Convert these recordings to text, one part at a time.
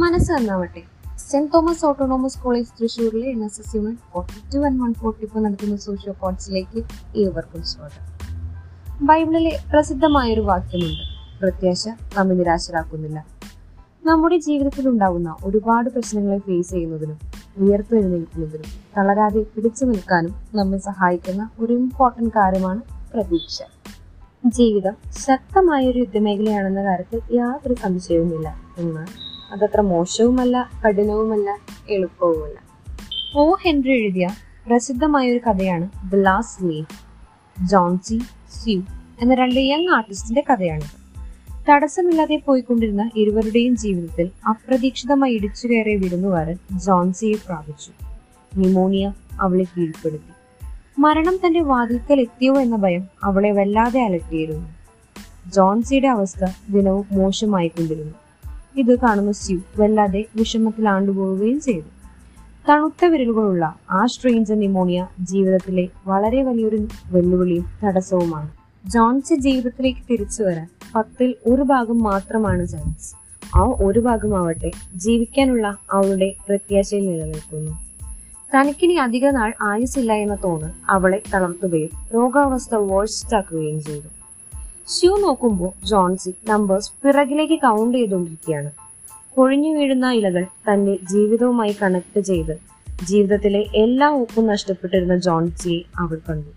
മനസ്സ് എന്നാവട്ടെ saint Thomas autonomous college തൃശ്ശൂരിലെ N S S unit forty two and one forty four നടത്തുന്ന socio പോഡ്സിലേക്ക് ഏവർക്കും സ്വാഗതം. ബൈബിളിലെ പ്രസിദ്ധമായൊരു വാക്യമുണ്ട്. പ്രത്യാശ നമ്മെ നിരാശരാക്കുന്നില്ല. നമ്മുടെ ജീവിതത്തിൽ ഉണ്ടാകുന്ന ഒരുപാട് പ്രശ്നങ്ങളെ ഫേസ് ചെയ്യുന്നതിനും ഉയർത്തെഴുന്നേൽക്കുന്നതിനും തളരാതെ പിടിച്ചു നിൽക്കാനും നമ്മെ സഹായിക്കുന്ന ഒരു ഇമ്പോർട്ടന്റ് കാര്യമാണ് പ്രതീക്ഷ. ജീവിതം ശക്തമായ ഒരു യുദ്ധമേഖലയാണെന്ന കാര്യത്തിൽ യാതൊരു സംശയവുമില്ല. എന്നാൽ അതത്ര മോശവുമല്ല കഠിനവുമല്ല എളുപ്പവുമല്ല. ഓ ഹെൻറി എഴുതിയ പ്രസിദ്ധമായ ഒരു കഥയാണ് the last leaf Johnsy Sue എന്ന രണ്ട് യങ് ആർട്ടിസ്റ്റിന്റെ കഥയാണിത്. തടസ്സമില്ലാതെ പോയിക്കൊണ്ടിരുന്ന ഇരുവരുടെയും ജീവിതത്തിൽ അപ്രതീക്ഷിതമായി ഇടിച്ചു കയറിയ വിരുന്നുകാരൻ ജോൺസിയെ പ്രാപിച്ചു. ന്യൂമോണിയ അവളെ കീഴ്പ്പെടുത്തി. മരണം തന്റെ വാതിൽക്കൽ എത്തിയോ എന്ന ഭയം അവളെ വല്ലാതെ അലട്ടിയിരുന്നു. ജോൺസിയുടെ അവസ്ഥ ദിനവും മോശമായിക്കൊണ്ടിരുന്നു. ഇത് കാണുന്ന സ്യു വല്ലാതെ വിഷമത്തിൽ ആണ്ടുപോവുകയും ചെയ്തു. തണുത്ത വിരലുകളുള്ള ആ സ്ട്രെയിൻസ് നിമോണിയ ജീവിതത്തിലെ വളരെ വലിയൊരു വെല്ലുവിളിയും തടസ്സവുമാണ്. ജോൺസ് ജീവിതത്തിലേക്ക് തിരിച്ചു വരാൻ പത്തിൽ ഒരു ഭാഗം മാത്രമാണ് ജോൺസ്. ആ ഒരു ഭാഗമാവട്ടെ ജീവിക്കാനുള്ള അവളുടെ പ്രത്യാശയിൽ നിലനിൽക്കുന്നു. തനിക്കിനി അധിക നാൾ ആയുസില്ല എന്ന തോന്നൽ അവളെ തളർത്തുകയും രോഗാവസ്ഥ വോഴ്സ്റ്റാക്കുകയും ചെയ്തു. ഷ്യൂ നോക്കുമ്പോൾ ജോൺസി നമ്പേഴ്സ് പിറകിലേക്ക് കൗണ്ട് ചെയ്തുകൊണ്ടിരിക്കുകയാണ് കൊഴിഞ്ഞു വീഴുന്ന ഇലകൾ തന്റെ ജീവിതവുമായി കണക്ട് ചെയ്ത് ജീവിതത്തിലെ എല്ലാ ഉപ്പും നഷ്ടപ്പെട്ടിരുന്ന ജോൺസിയെ അവൾ കണ്ടു.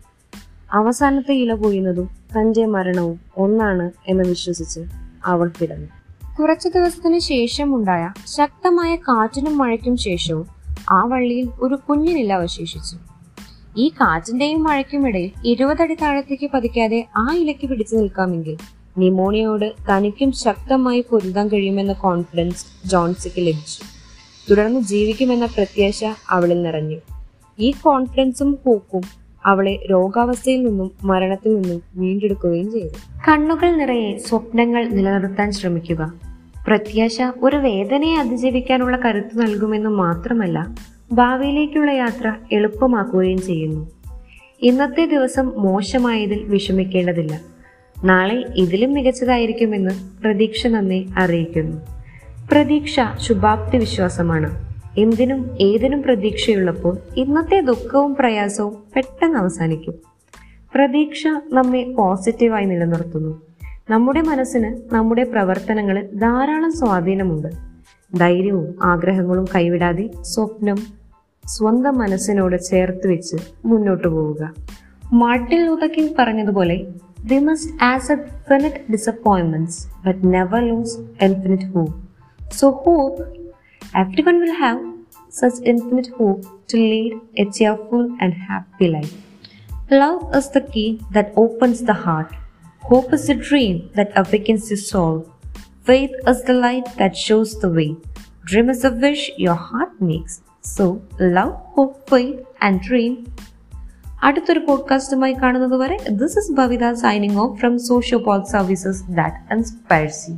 അവസാനത്തെ ഇല പൊയ്യുന്നതും തന്റെ മരണവും ഒന്നാണ് എന്ന് വിശ്വസിച്ച് അവൾ കിടന്നു. കുറച്ചു ദിവസത്തിന് ശേഷം ഉണ്ടായ ശക്തമായ കാറ്റിനും മഴയ്ക്കും ശേഷവും ആ വള്ളിയിൽ ഒരു കുഞ്ഞിനില അവശേഷിച്ചു. ഈ കാറ്റിന്റെയും മഴയ്ക്കും ഇടയിൽ ഇരുപതടി താഴത്തേക്ക് പതിക്കാതെ ആ ഇലയ്ക്ക് പിടിച്ചു നിൽക്കാമെങ്കിൽ നിമോണിയയോട് തനിക്കും ശക്തമായി പൊരുതാൻ കഴിയുമെന്ന കോൺഫിഡൻസ് ജോൺസിക്ക് ലഭിച്ചു. തുടർന്ന് ജീവിക്കുമെന്ന പ്രത്യാശ അവളിൽ നിറഞ്ഞു. ഈ കോൺഫിഡൻസും ഹൂക്കും അവളെ രോഗാവസ്ഥയിൽ നിന്നും മരണത്തിൽ നിന്നും വീണ്ടെടുക്കുകയും ചെയ്തു. കണ്ണുകൾ നിറയെ സ്വപ്നങ്ങൾ നിലനിർത്താൻ ശ്രമിക്കുക. പ്രത്യാശ ഒരു വേദനയെ അതിജീവിക്കാനുള്ള കരുത്ത് നൽകുമെന്ന് മാത്രമല്ല ഭാവിയിലേക്കുള്ള യാത്ര എളുപ്പമാക്കുകയും ചെയ്യുന്നു. ഇന്നത്തെ ദിവസം മോശമായതിൽ വിഷമിക്കേണ്ടതില്ല. നാളെ ഇതിലും മികച്ചതായിരിക്കുമെന്ന് പ്രതീക്ഷ നമ്മെ അറിയിക്കുന്നു. പ്രതീക്ഷ ശുഭാപ്തി വിശ്വാസമാണ്. എന്തിനും ഏതിനും പ്രതീക്ഷയുള്ളപ്പോൾ ഇന്നത്തെ ദുഃഖവും പ്രയാസവും പെട്ടെന്ന് അവസാനിക്കും. പ്രതീക്ഷ നമ്മെ പോസിറ്റീവായി നിലനിർത്തുന്നു. നമ്മുടെ മനസ്സിന് നമ്മുടെ പ്രവർത്തനങ്ങളിൽ ധാരാളം സ്വാധീനമുണ്ട്. ധൈര്യവും ആഗ്രഹങ്ങളും കൈവിടാതെ സ്വപ്നം സ്വന്തം മനസ്സിനോട് ചേർത്ത് വെച്ച് മുന്നോട്ട് പോവുക. മാർട്ടിൻ ലൂതക്കിൻ പറഞ്ഞതുപോലെ the must as a definite disappointments but never lose infinite hope so hope every will have such infinite hope to lead a cheerful and happy life love is the key that opens the heart hope is a dream that awakens the soul Faith is the light that shows the way. Dream is a wish your heart makes. So, love, hope, faith, and dream. അടുത്തൊരു പോഡ്കാസ്റ്റുമായി കാണുന്നത് വരെ this is Bhavitha signing off from socio pole services that inspires you